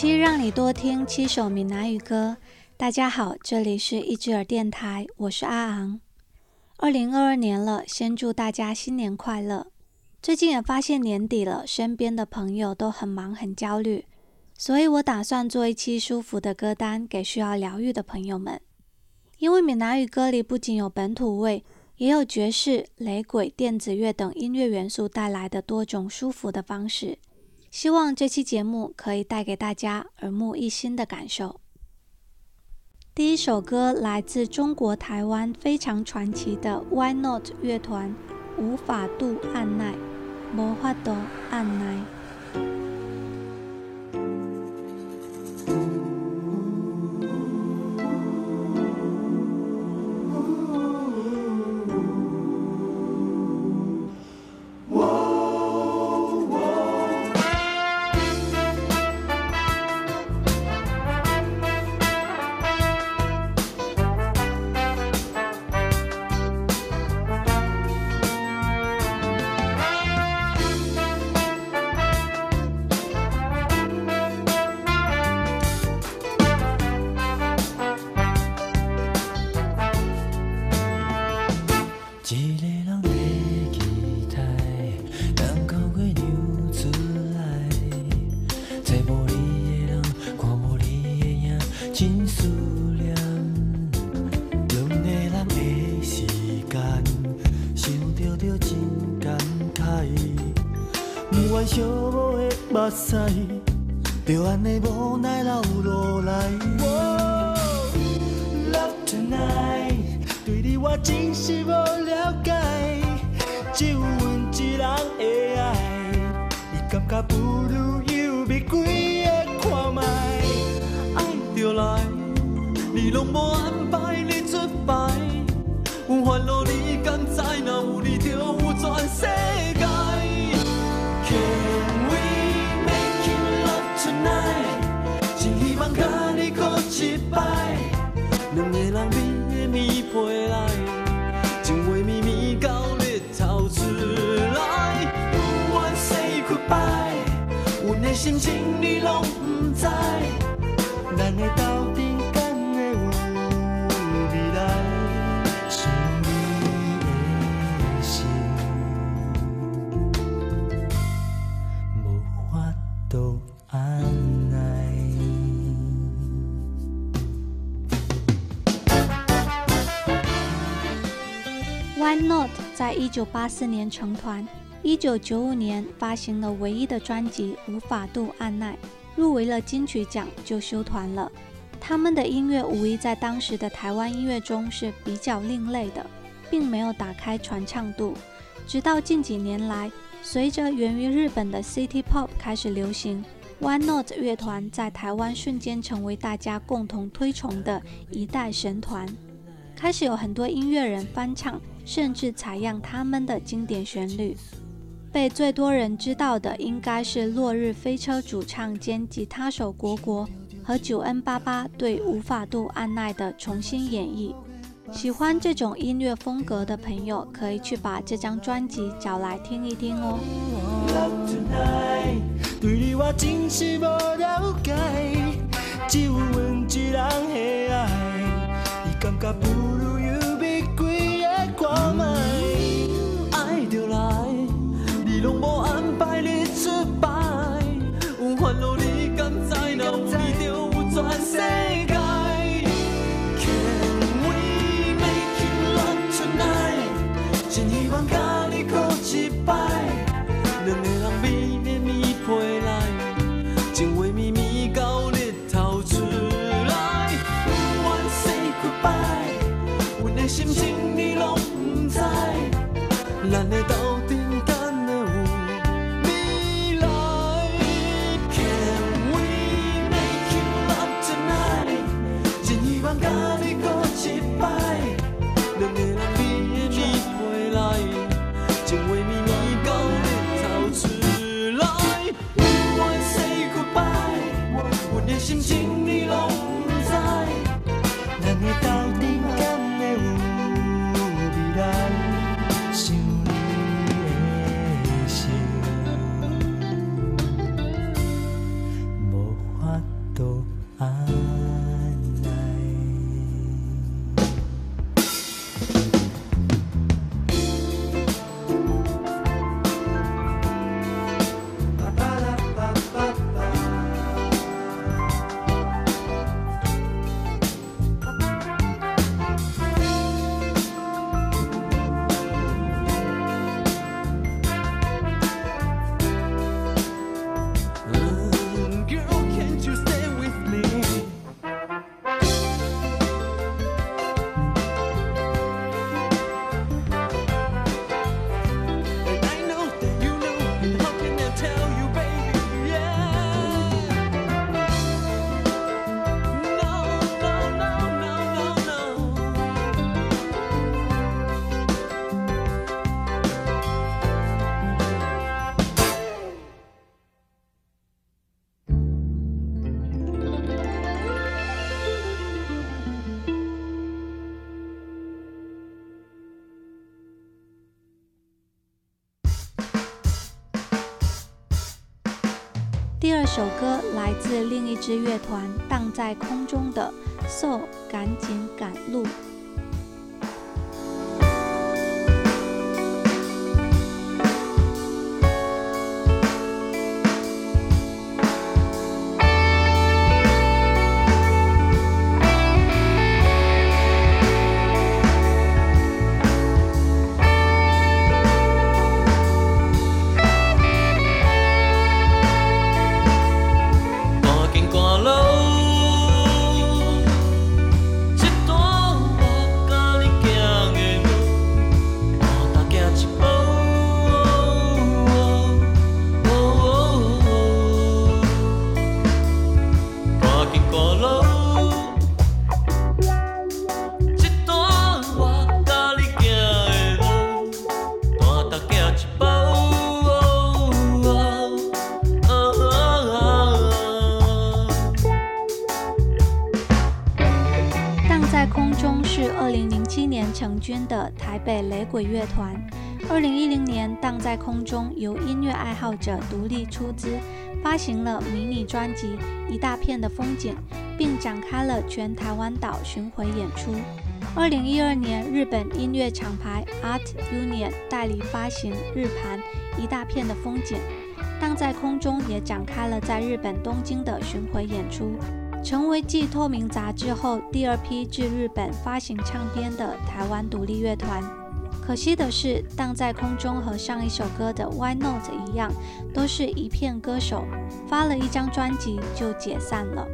期让你多听七首闽南语歌。大家好，这里是一只耳电台，我是阿昂。二零二二年了，先祝大家新年快乐。最近也发现年底了，身边的朋友都很忙很焦虑，所以我打算做一期舒服的歌单给需要疗愈的朋友们。因为闽南语歌里不仅有本土味，也有爵士、雷鬼、电子乐等音乐元素带来的多种舒服的方式。希望这期节目可以带给大家耳目一新的感受。第一首歌来自中国台湾非常传奇的 Why Not 乐团，《无法度按耐》，魔法度按耐。不如又悲鬼来看卖爱来你拢无爱在一九八四年成团，一九九五年发行了唯一的专辑《无法度按耐》，入围了金曲奖就休团了。他们的音乐无疑在当时的台湾音乐中是比较另类的，并没有打开传唱度。直到近几年来，随着源于日本的 City Pop 开始流行，One Note 乐团在台湾瞬间成为大家共同推崇的一代神团，开始有很多音乐人翻唱。甚至采样他们的经典旋律，被最多人知道的应该是落日飞车主唱兼吉他手国国和九 N 八八对无法度按耐的重新演绎。喜欢这种音乐风格的朋友，可以去把这张专辑找来听一听哦。首歌来自另一支乐团荡在空中的《So 赶紧赶路》。鬼乐团，二零一零年《荡在空中》由音乐爱好者独立出资发行了迷你专辑《一大片的风景》，并展开了全台湾岛巡回演出。二零一二年，日本音乐厂牌 Art Union 代理发行日盘《一大片的风景》，《荡在空中》也展开了在日本东京的巡回演出。成为继透明杂志后第二批至日本发行唱片的台湾独立乐团。可惜的是，《荡在空中》和上一首歌的《Why Not》一样，都是一片歌手发了一张专辑就解散了。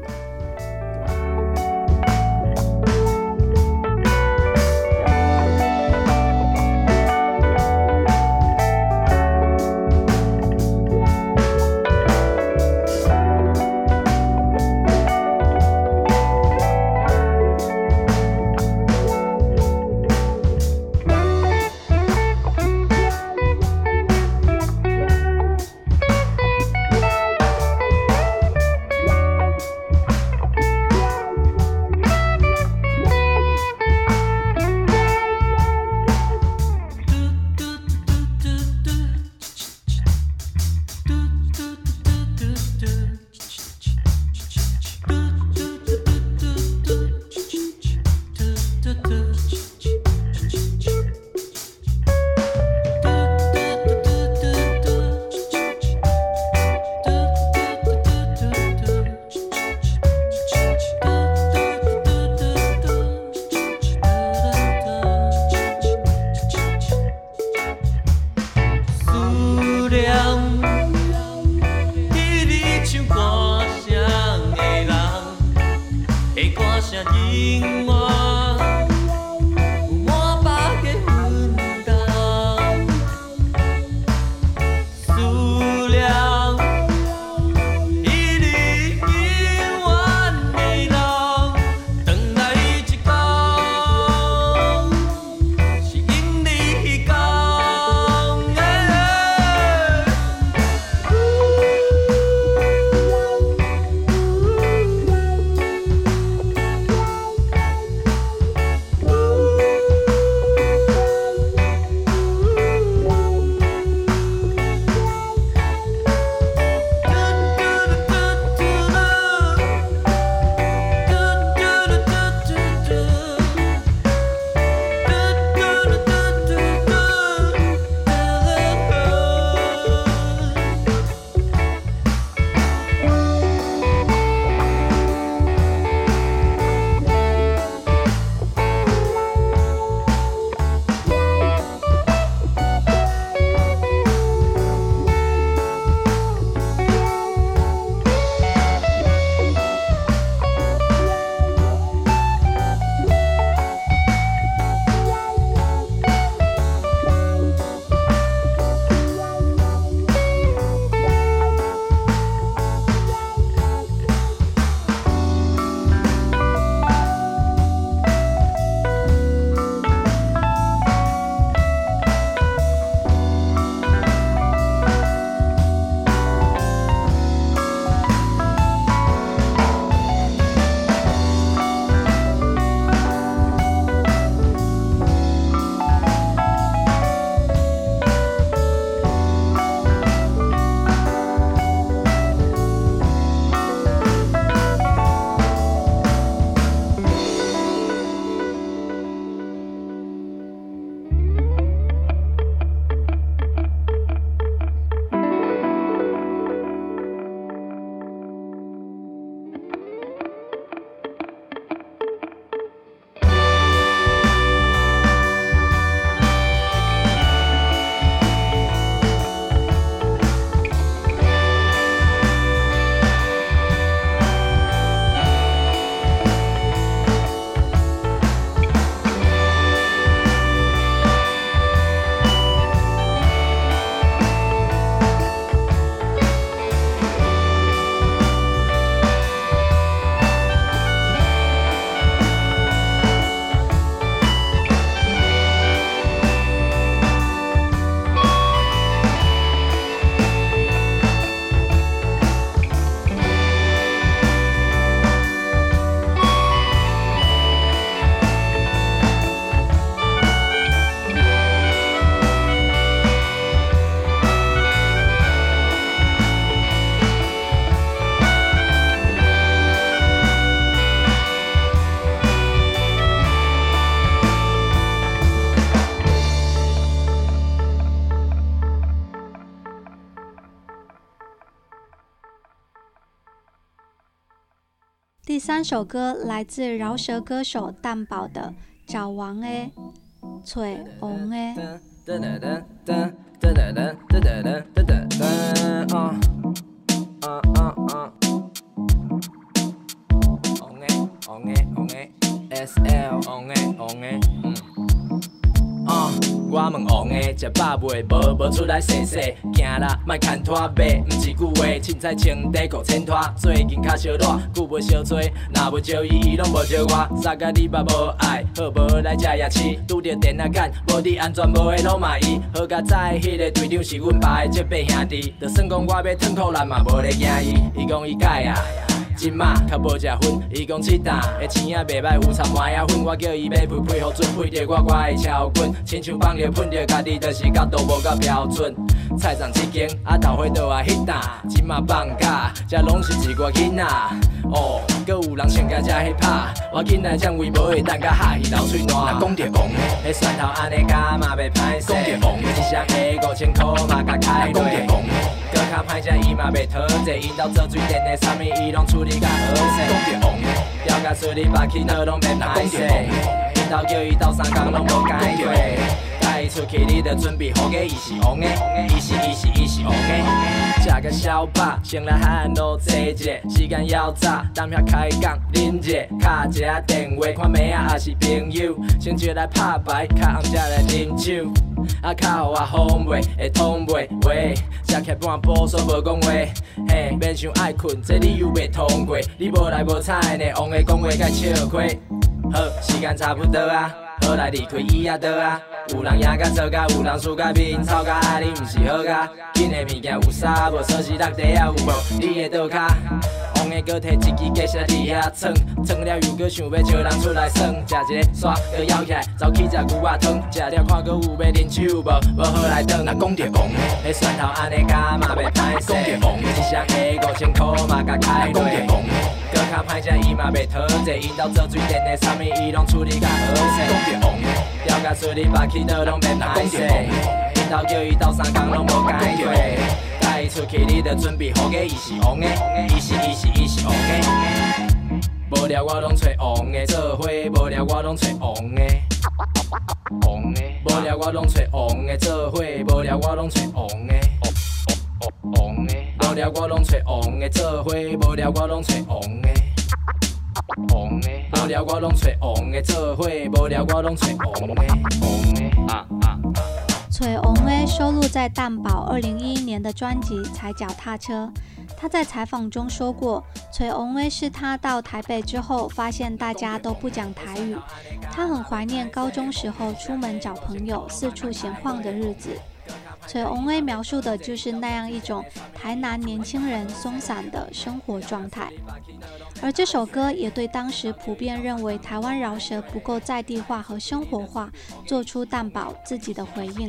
首歌来自饶舌歌手蛋宝的《找王诶》，吹红诶。食饱未？无无出来踅踅，行啦，莫牵拖马，毋是句话。凊彩穿短裤穿拖，最近较小热，久无烧吹。若要招伊，伊拢无招我。三甲你爸无爱好，无来食夜市。拄着电啊干，无你安全无的拢骂伊。好甲在迄个队长是阮爸的这八兄弟，就算讲我要脱裤咱嘛无咧惊伊。伊讲伊改啊。即马较无食薰，伊讲七担的钱仔袂歹，有掺麻仔粉。我叫伊买配配好准，配着我我的超滚，亲像放着喷着家己，就是角度无够标准。菜场一间，啊头花倒啊迄担，即马放假，遮拢是一个囡仔。哦，搁有人想甲遮迄拍，我囡仔将位无会等甲下去流喙烂。讲着讲，迄蒜头安尼加嘛袂歹。讲着讲，一箱下五千箍嘛甲开落。讲着讲，卡歹食伊嘛袂讨债，因兜做水电的，啥物伊拢处理甲好势。讲着讲，调甲水里把气倒拢袂歹势。因兜叫伊斗三工拢无解决。带伊出去，你着准备好个，伊是王的，伊是伊是伊是王的。食个小饱，先来喊路坐一下，时间要早，当遐开讲啉者，敲一下电话，看妹仔也是朋友，先招来拍牌，较暗才来啉酒。啊，较互我好袂会通袂话，食起半晡煞无讲话，嘿，免想爱困，这你又袂通过。你无来无采呢，王的讲话该笑亏。好，时间差不多啊，好来离开伊也倒啊。有人赢甲做甲，有人输甲面臭甲，爱你毋是好甲。紧的物件有啥无？锁匙落地啊有无？你的桌脚。王的搁摕一支计时伫遐蹭，蹭了又搁想要招人出来耍，食一个煞搁摇起来，走去食牛肉汤，食了看搁有要啉酒无？无好来倒。若讲着王，迄蒜头安尼加嘛袂歹势。讲着讲，一箱下五千箍嘛甲开落。讲着讲，搁较歹食伊嘛袂讨债，因兜做水电的，啥物伊拢处理甲好势。讲着讲，调甲水里把气倒拢袂歹势。因兜叫伊斗三工拢无解过。带伊出去，你着准备好个，伊是王的，伊是伊是伊是王的。无聊我拢找王的做伙，无聊我拢找王的。王的。无聊我拢找王的做伙，无聊我拢找王的。王的。无聊我拢找王的做伙，无聊我拢找王的。王的。无聊我拢找王的做伙，无聊我拢找王的。王的。啊啊。崔翁 A 收录在蛋堡二零一一年的专辑《踩脚踏车》。他在采访中说过，崔翁 A 是他到台北之后发现大家都不讲台语，他很怀念高中时候出门找朋友、四处闲晃的日子。崔翁 A 描述的就是那样一种台南年轻人松散的生活状态。而这首歌也对当时普遍认为台湾饶舌不够在地化和生活化，做出担保自己的回应。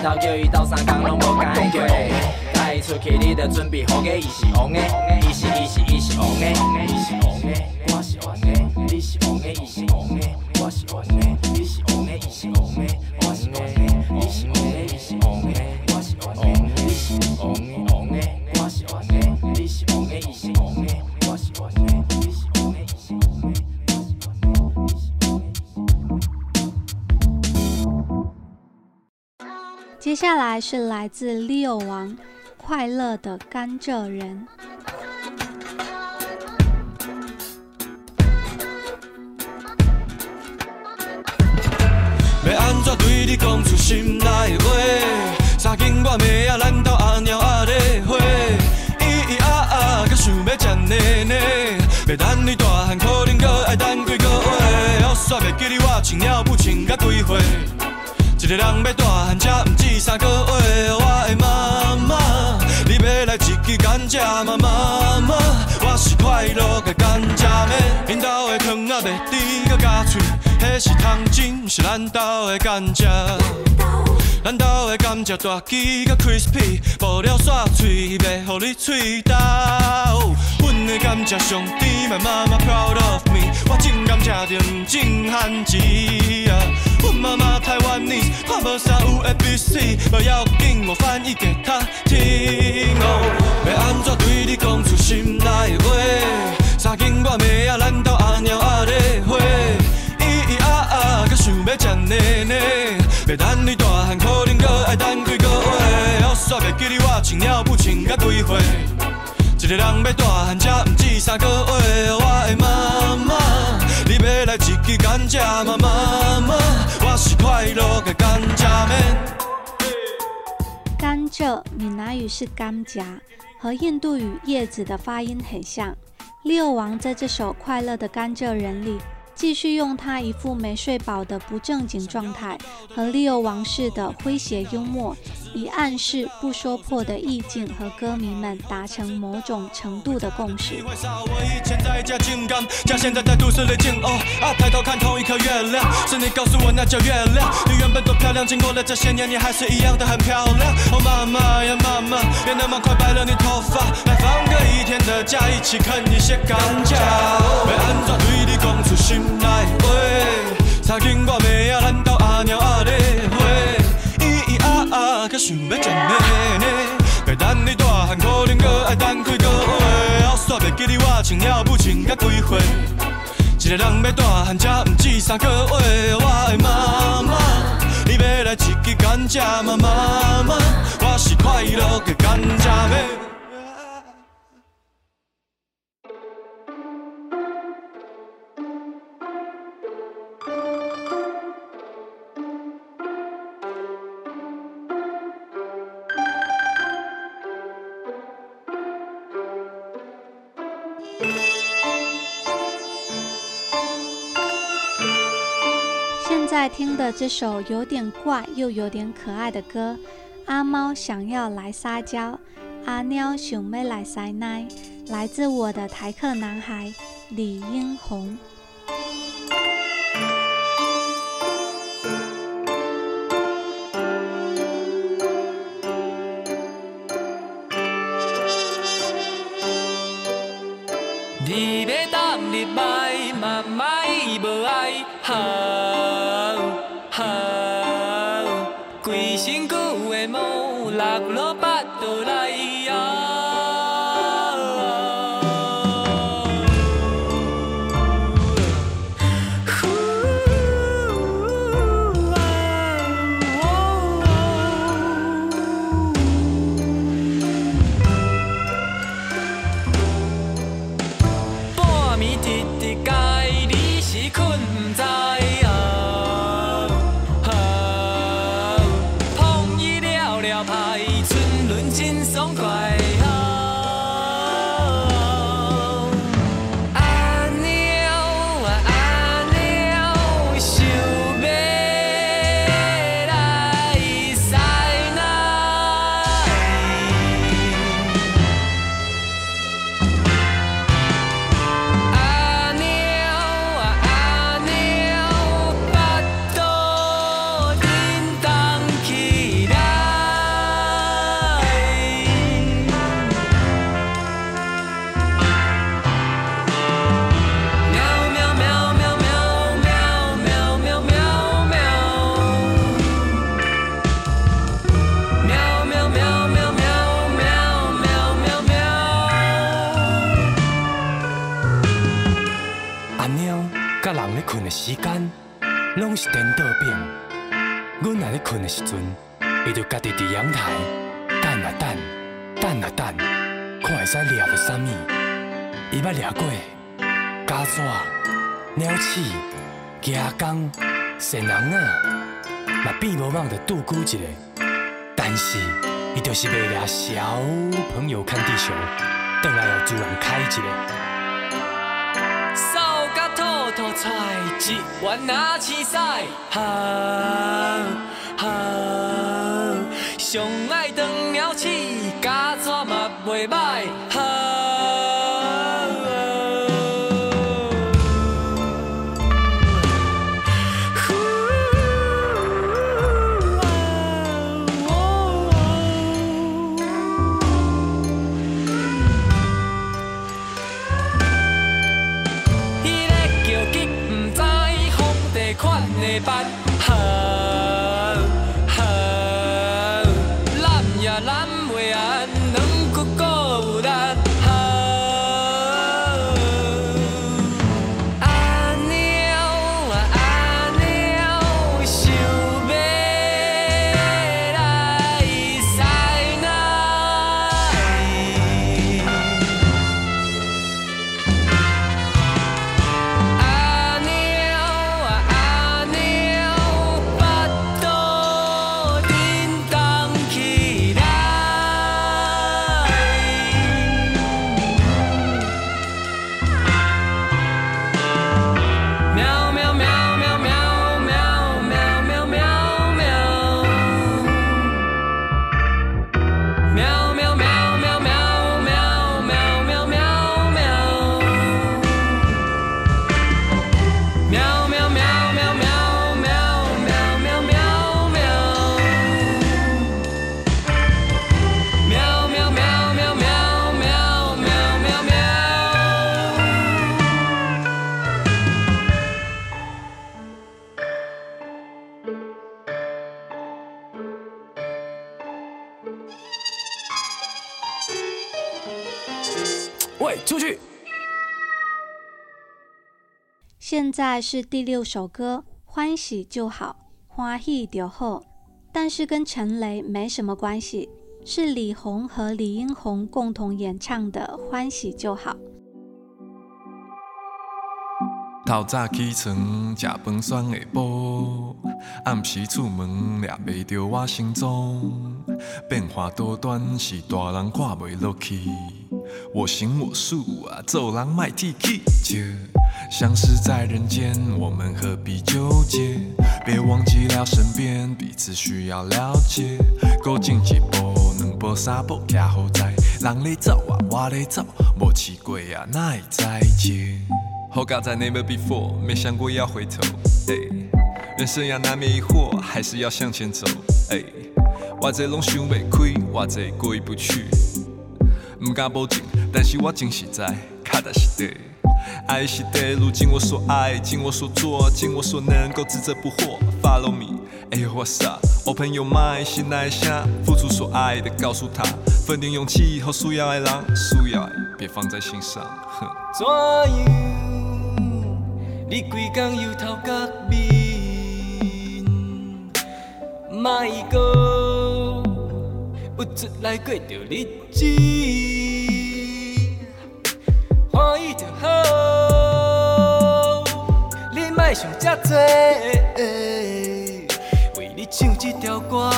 带伊出去，你着准备好个，伊是王的，伊是伊是伊是王的，伊是王的，我是王的，你是王的，伊是王的，我是王的，你是王的，伊是王的，我是王的，你是王的，伊是王的，我是王的，你是，王的，我是王的，接下来是来自 Leo 王。快乐的甘蔗人。要安怎对你讲出心内话？三更我妹仔咱斗阿猫阿咧花，咿咿啊啊，搁想要食奶奶。要等你大汉，可能搁爱等几个月。要煞袂记你，我穿了不穿甲？一个人要大汉，才毋止三个月。我的妈妈。你要来一支甘蔗吗，妈妈，我是快乐的甘蔗妹。因兜的糖仔袂甜，搁加脆，迄是糖精，是咱兜的甘蔗。咱家的甘蔗大枝甲 crispy，无了刷嘴，要互你喙焦。阮的甘蔗上甜，my mama proud of me，我种甘蔗就毋种番薯啊。阮妈妈台湾人，看无啥有 A B C，无要紧，我翻译给她听。要安怎对你讲出心内话？三更我妹仔咱兜阿猫阿咧花，咿咿啊啊，搁想要食奶奶。要等你大汉，可能搁爱等几个月。我煞袂记你，我穿了不穿甲几岁？一个人要大汉，才毋止三个月。我的妈妈，你要来一支甘蔗吗？妈妈，我是快乐的甘蔗妹。甘蔗闽南语是甘蔗，和印度语叶子的发音很像。六王在这首《快乐的甘蔗人》里。继续用他一副没睡饱的不正经状态和利奥王室的诙谐幽默，以暗示不说破的意境和歌迷们达成某种程度的共识。一，起啃一些甘蔗。要安怎对你讲出心？内话，曾经我妹仔咱兜阿猫阿咧花，咿咿啊啊，搁想要食奶奶。要等你大汉，可能搁爱等几个月。后煞袂记你，我穿了不穿甲几岁？一个人要大汉，才毋止三个月。我的妈妈，你要来一支甘蔗吗？妈妈，我是快乐的甘蔗妹。听的这首有点怪又有点可爱的歌，《阿猫想要来撒娇》，阿喵想要来塞奶，来自我的台客男孩李英宏。毛落时间拢是颠倒变，阮若咧困的时阵，伊就家己伫阳台等啊等，等啊等，看会使掠到啥物。伊捌掠过家蛇、鸟鼠、鸡公、豺狼啊，嘛变无望的拄久一个。但是伊就是袂掠小朋友看地球，倒来后自然开一个。菜一碗阿青菜，哈哈，上爱当鸟鼠，家雀嘛袂歹，现在是第六首歌，欢喜就好，欢喜就好，但是跟陈雷没什么关系，是李红和李英红共同演唱的《欢喜就好》。透早起床，食饭选下晡，暗时出门抓袂着我行踪。变化多端，是大人看袂落去。我行我素啊，做人莫提起。就像是在人间，我们何必纠结？别忘记了身边彼此需要了解。过进一步，两步三步行好在，人咧走啊，我咧走，无试过啊，哪会再见？后嘎在 never before，没想过要回头。哎，人生呀难免疑惑，还是要向前走。哎，或者拢想不开，或者过意不去。唔敢保证，但是我真实在，卡达是对。爱是对，如今我所爱，尽我所做，尽我所能，够自责不惑。Follow me，哎呦我傻，Open your mind，心来想，付出所爱的，告诉他，分点勇气和，需要爱人，需要爱，别放在心上。哼。怎样？你规工油头甲面，莫搁有出来过着日子，欢喜就好，你莫想遮多，为你唱这条歌，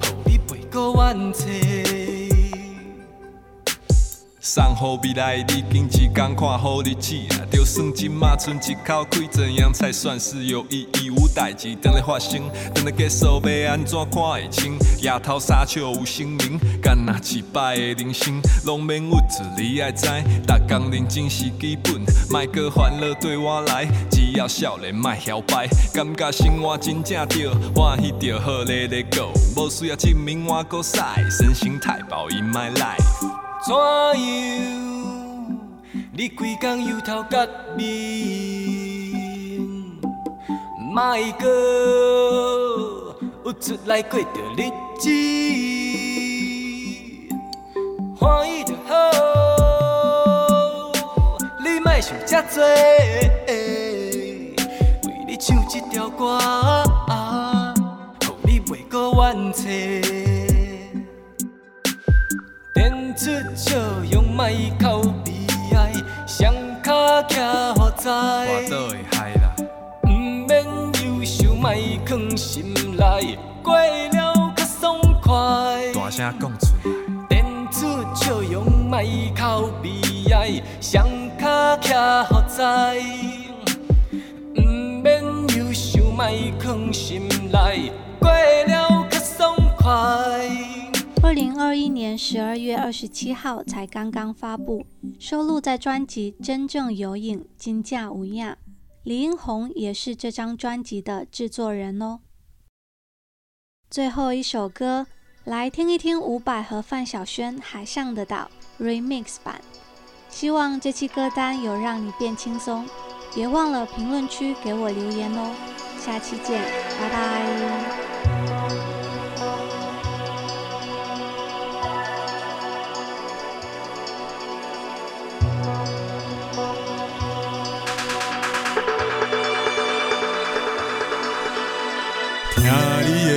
互你陪过怨嗟。送好未来你，经一天看好日子啊！就算今嘛剩一口气，怎样才算是有意义？有代志等咧发生，等咧结束，要安怎看会清？夜头沙笑有生命，干那一摆的人生，拢免有字你爱知。逐工认真是基本，莫搁烦恼对我来，只要少年莫摇摆，感觉生活真正对，欢喜着好咧咧 go，无需要证明我够使，身心太保 in my life。怎样？你规工油头甲面，莫搁有出来过着日子，欢喜就好，你莫想遮多，为你唱这条歌，互你袂搁怨嗟。点出笑容，莫口悲哀，双脚徛好在。我倒会嗨啦。毋免忧愁，莫藏心内，过了较爽快。大声讲出来，点出笑容，莫口悲哀，双脚徛好在。毋免忧愁，莫藏心内，过了较爽快。二零二一年十二月二十七号才刚刚发布，收录在专辑《真正有影》，金价无亚。李英红也是这张专辑的制作人哦。最后一首歌，来听一听伍佰和范晓萱《海上的岛》remix 版。希望这期歌单有让你变轻松，别忘了评论区给我留言哦。下期见，拜拜。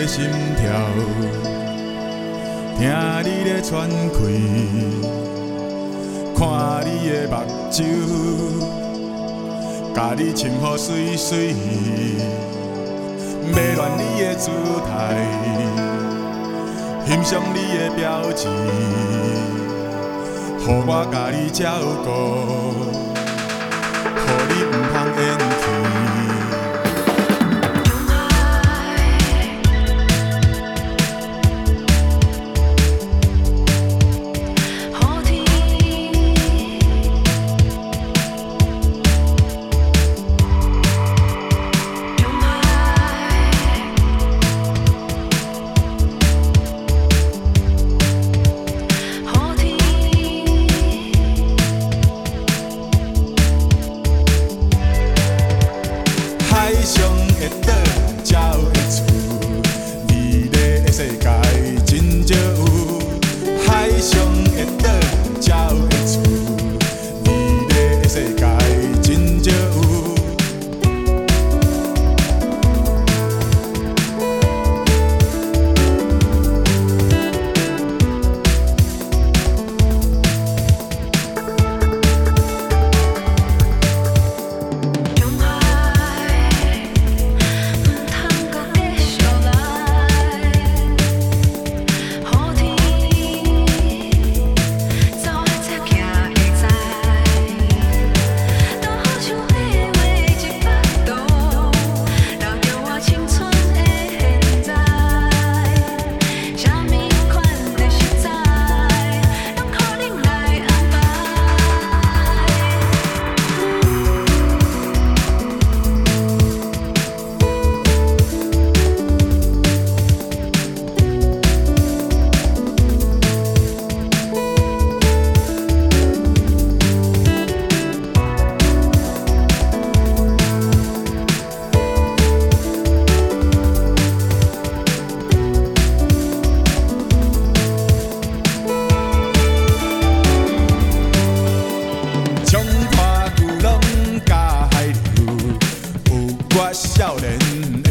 心跳，听你的喘气，看你的目睭，甲你亲好水水，要乱你的姿态，欣赏你的表情，互我甲你照顾，互你唔通冤。少年